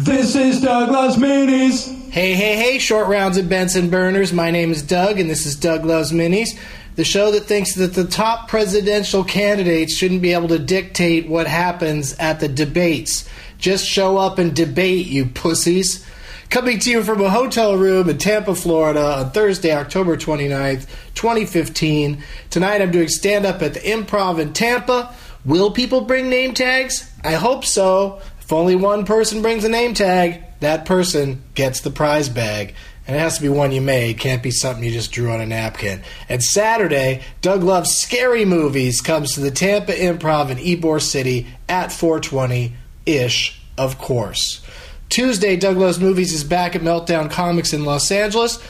This is Doug Loves Minis. Hey, hey, hey, short rounds and Benson burners. My name is Doug, and this is Doug Loves Minis, the show that thinks that the top presidential candidates shouldn't be able to dictate what happens at the debates. Just show up and debate, you pussies. Coming to you from a hotel room in Tampa, Florida on Thursday, October 29th, 2015. Tonight I'm doing stand up at the Improv in Tampa. Will people bring name tags? I hope so. If only one person brings a name tag, that person gets the prize bag. And it has to be one you made, can't be something you just drew on a napkin. And Saturday, Doug Loves Scary Movies comes to the Tampa Improv in Ybor City at 420 ish, of course. Tuesday, Doug Loves Movies is back at Meltdown Comics in Los Angeles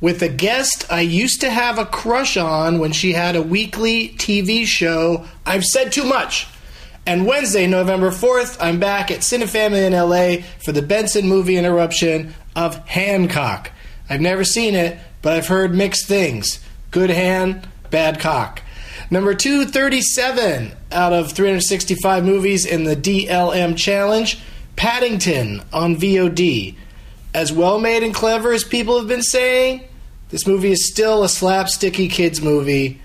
with a guest I used to have a crush on when she had a weekly TV show. I've said too much. And Wednesday, November 4th, I'm back at Cinefamily in LA for the Benson movie interruption of Hancock. I've never seen it, but I've heard mixed things. Good hand, bad cock. Number 237 out of 365 movies in the DLM Challenge, Paddington on VOD. As well made and clever as people have been saying, this movie is still a slapsticky kids movie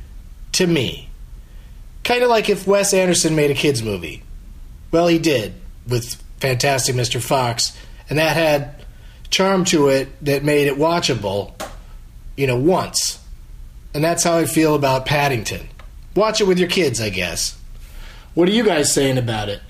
to me. Kind of like if Wes Anderson made a kids movie. Well, he did with Fantastic Mr. Fox, and that had charm to it that made it watchable, you know, once. And that's how I feel about Paddington. Watch it with your kids, I guess. What are you guys saying about it?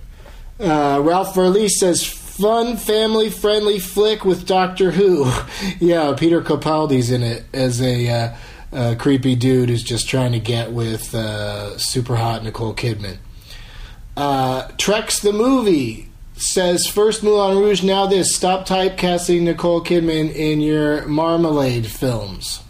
Uh, Ralph Verlee says, fun, family friendly flick with Doctor Who. yeah, Peter Capaldi's in it as a. Uh, uh, creepy dude who's just trying to get with uh, super hot Nicole Kidman. Uh, Trex the movie says first Moulin Rouge, now this. Stop typecasting Nicole Kidman in your Marmalade films.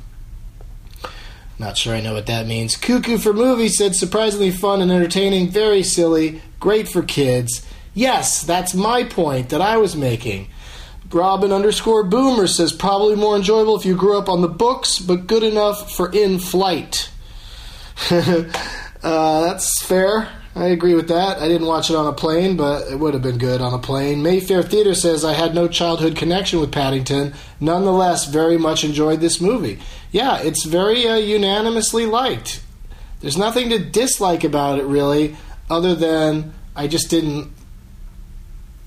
Not sure I know what that means. Cuckoo for Movie said surprisingly fun and entertaining, very silly, great for kids. Yes, that's my point that I was making. Robin underscore Boomer says probably more enjoyable if you grew up on the books, but good enough for in flight. uh, that's fair. I agree with that. I didn't watch it on a plane, but it would have been good on a plane. Mayfair Theater says I had no childhood connection with Paddington. Nonetheless, very much enjoyed this movie. Yeah, it's very uh, unanimously liked. There's nothing to dislike about it, really, other than I just didn't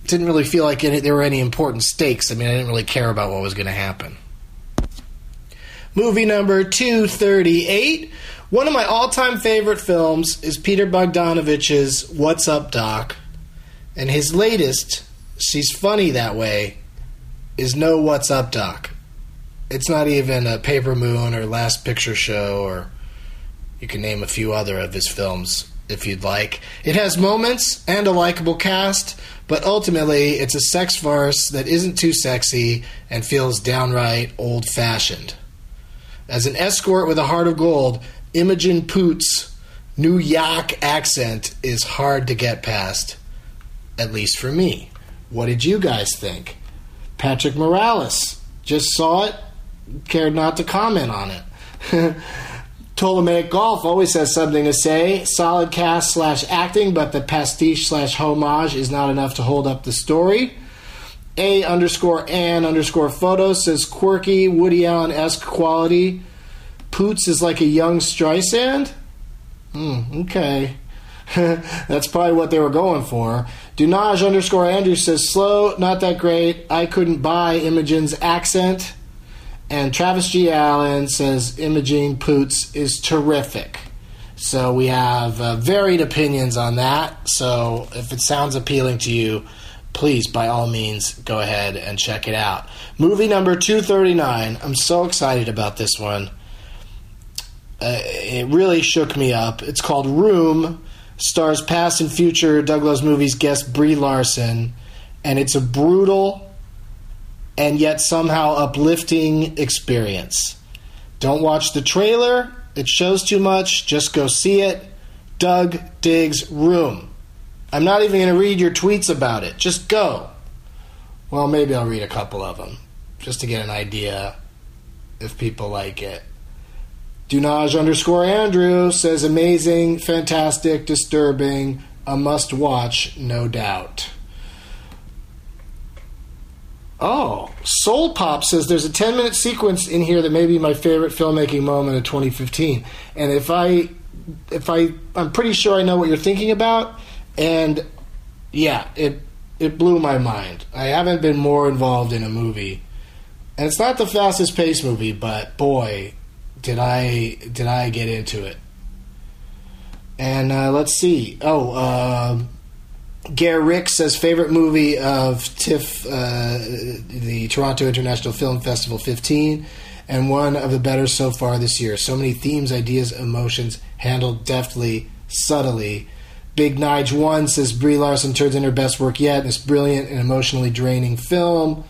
didn't really feel like any, there were any important stakes. I mean, I didn't really care about what was going to happen. Movie number 238. One of my all time favorite films is Peter Bogdanovich's What's Up, Doc? And his latest, She's Funny That Way, is No What's Up, Doc? It's not even a Paper Moon or Last Picture Show, or you can name a few other of his films if you'd like. It has moments and a likable cast, but ultimately it's a sex farce that isn't too sexy and feels downright old fashioned. As an escort with a heart of gold, Imogen Poots' New York accent is hard to get past, at least for me. What did you guys think? Patrick Morales just saw it, cared not to comment on it. Ptolemaic Golf always has something to say. Solid cast slash acting, but the pastiche slash homage is not enough to hold up the story. A underscore Ann underscore photo says quirky, Woody Allen esque quality. Poots is like a young Streisand? Hmm, okay. That's probably what they were going for. Dunage underscore Andrew says slow, not that great. I couldn't buy Imogen's accent. And Travis G. Allen says Imogen Poots is terrific. So we have uh, varied opinions on that. So if it sounds appealing to you, please, by all means, go ahead and check it out. Movie number 239. I'm so excited about this one. Uh, it really shook me up. It's called Room, stars past and future Doug Loves Movies guest Brie Larson, and it's a brutal and yet somehow uplifting experience. Don't watch the trailer, it shows too much, just go see it. Doug Diggs Room. I'm not even going to read your tweets about it. Just go. Well, maybe I'll read a couple of them just to get an idea if people like it. Dunage underscore Andrew says amazing, fantastic, disturbing, a must watch, no doubt. Oh, Soul Pop says there's a 10 minute sequence in here that may be my favorite filmmaking moment of 2015. And if I, if I, I'm pretty sure I know what you're thinking about. And yeah, it, it blew my mind. I haven't been more involved in a movie. And it's not the fastest paced movie, but boy, did I, did I get into it. And uh, let's see. Oh, uh, Gare Rick says favorite movie of TIFF, uh, the Toronto International Film Festival 15, and one of the better so far this year. So many themes, ideas, emotions handled deftly, subtly. Big Nige One says Brie Larson turns in her best work yet in this brilliant and emotionally draining film.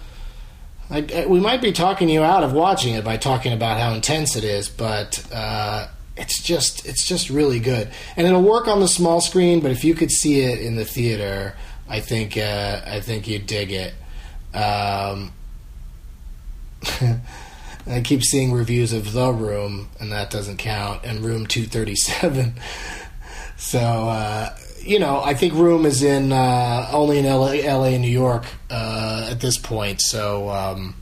I, I, we might be talking you out of watching it by talking about how intense it is, but uh, it's just it's just really good, and it'll work on the small screen. But if you could see it in the theater, I think uh, I think you'd dig it. Um, I keep seeing reviews of The Room, and that doesn't count, and Room two thirty seven. so uh, you know, I think Room is in uh, only in LA, LA and New York uh, at this point. So um,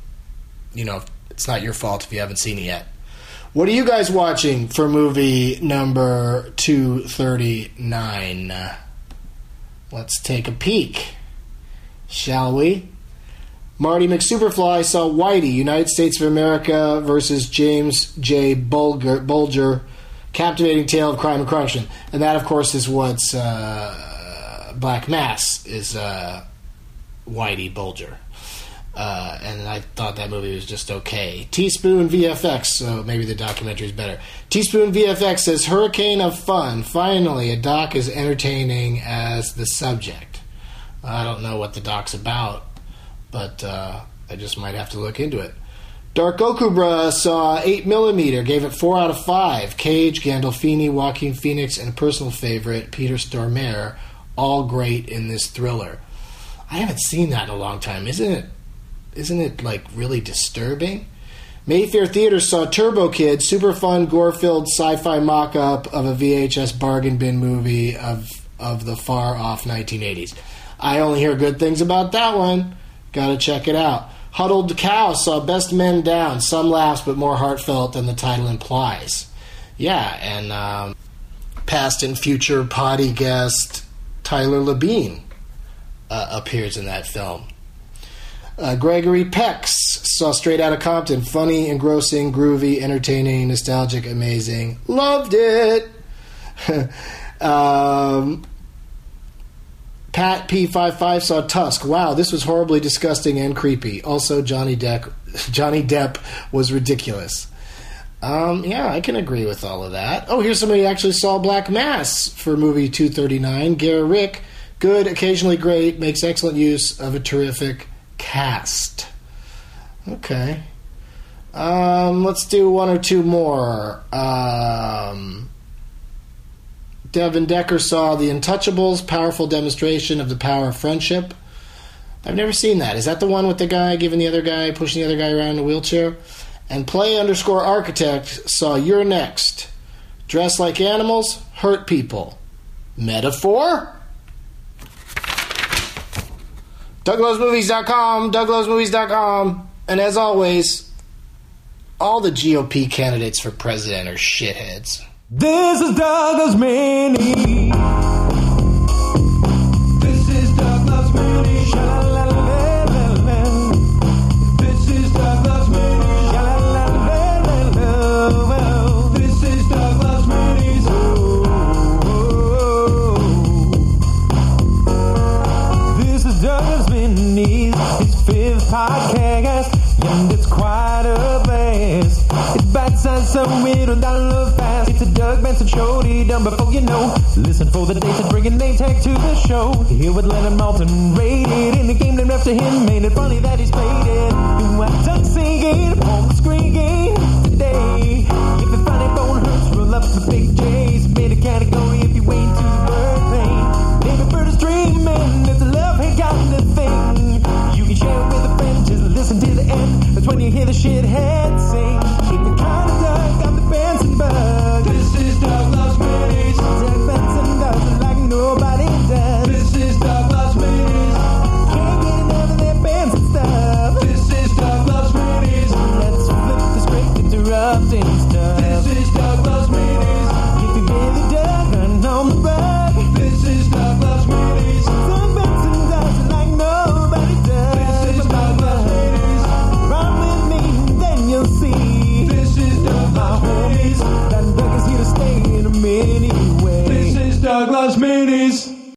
you know, it's not your fault if you haven't seen it yet. What are you guys watching for movie number 239? Let's take a peek, shall we? Marty McSuperfly saw Whitey, United States of America versus James J. Bulger, Bulger, captivating tale of crime and corruption. And that, of course, is what's uh, Black Mass is uh, Whitey Bulger. Uh, and I thought that movie was just okay. Teaspoon VFX, so maybe the documentary is better. Teaspoon VFX says Hurricane of Fun. Finally, a doc as entertaining as the subject. I don't know what the doc's about, but uh, I just might have to look into it. Dark Okubra saw 8mm, gave it 4 out of 5. Cage, Gandolfini, Joaquin Phoenix, and a personal favorite, Peter Stormare, all great in this thriller. I haven't seen that in a long time. Isn't it isn't it like really disturbing? Mayfair Theater saw Turbo Kid, super fun, gore-filled sci-fi mock-up of a VHS bargain bin movie of of the far off 1980s. I only hear good things about that one. Got to check it out. Huddled Cow saw Best Man Down. Some laughs, but more heartfelt than the title implies. Yeah, and um, past and future potty guest Tyler Labine uh, appears in that film. Uh, Gregory Pex saw Straight Outta Compton. Funny, engrossing, groovy, entertaining, nostalgic, amazing. Loved it. um, Pat P55 saw Tusk. Wow, this was horribly disgusting and creepy. Also, Johnny Depp, Johnny Depp was ridiculous. Um, yeah, I can agree with all of that. Oh, here's somebody who actually saw Black Mass for movie 239. Gary Rick, good, occasionally great, makes excellent use of a terrific cast. Okay. Um, let's do one or two more. Um, Devin Decker saw The Intouchables, powerful demonstration of the power of friendship. I've never seen that. Is that the one with the guy giving the other guy, pushing the other guy around in a wheelchair? And Play underscore Architect saw You're Next. Dress like animals, hurt people. Metaphor? DougLovesMovies.com, DougLovesMovies.com. And as always, all the GOP candidates for president are shitheads. This is Doug Loves Mini. Podcast, and it's quite a blast. It's bite-sized, so it'll download fast. It's a Doug Benson show, he done before you know. Listen for the dates and bring a name tag to the show. Here with Leonard Maltin, rated in the game named after him. Made it funny that hear the shithead sing.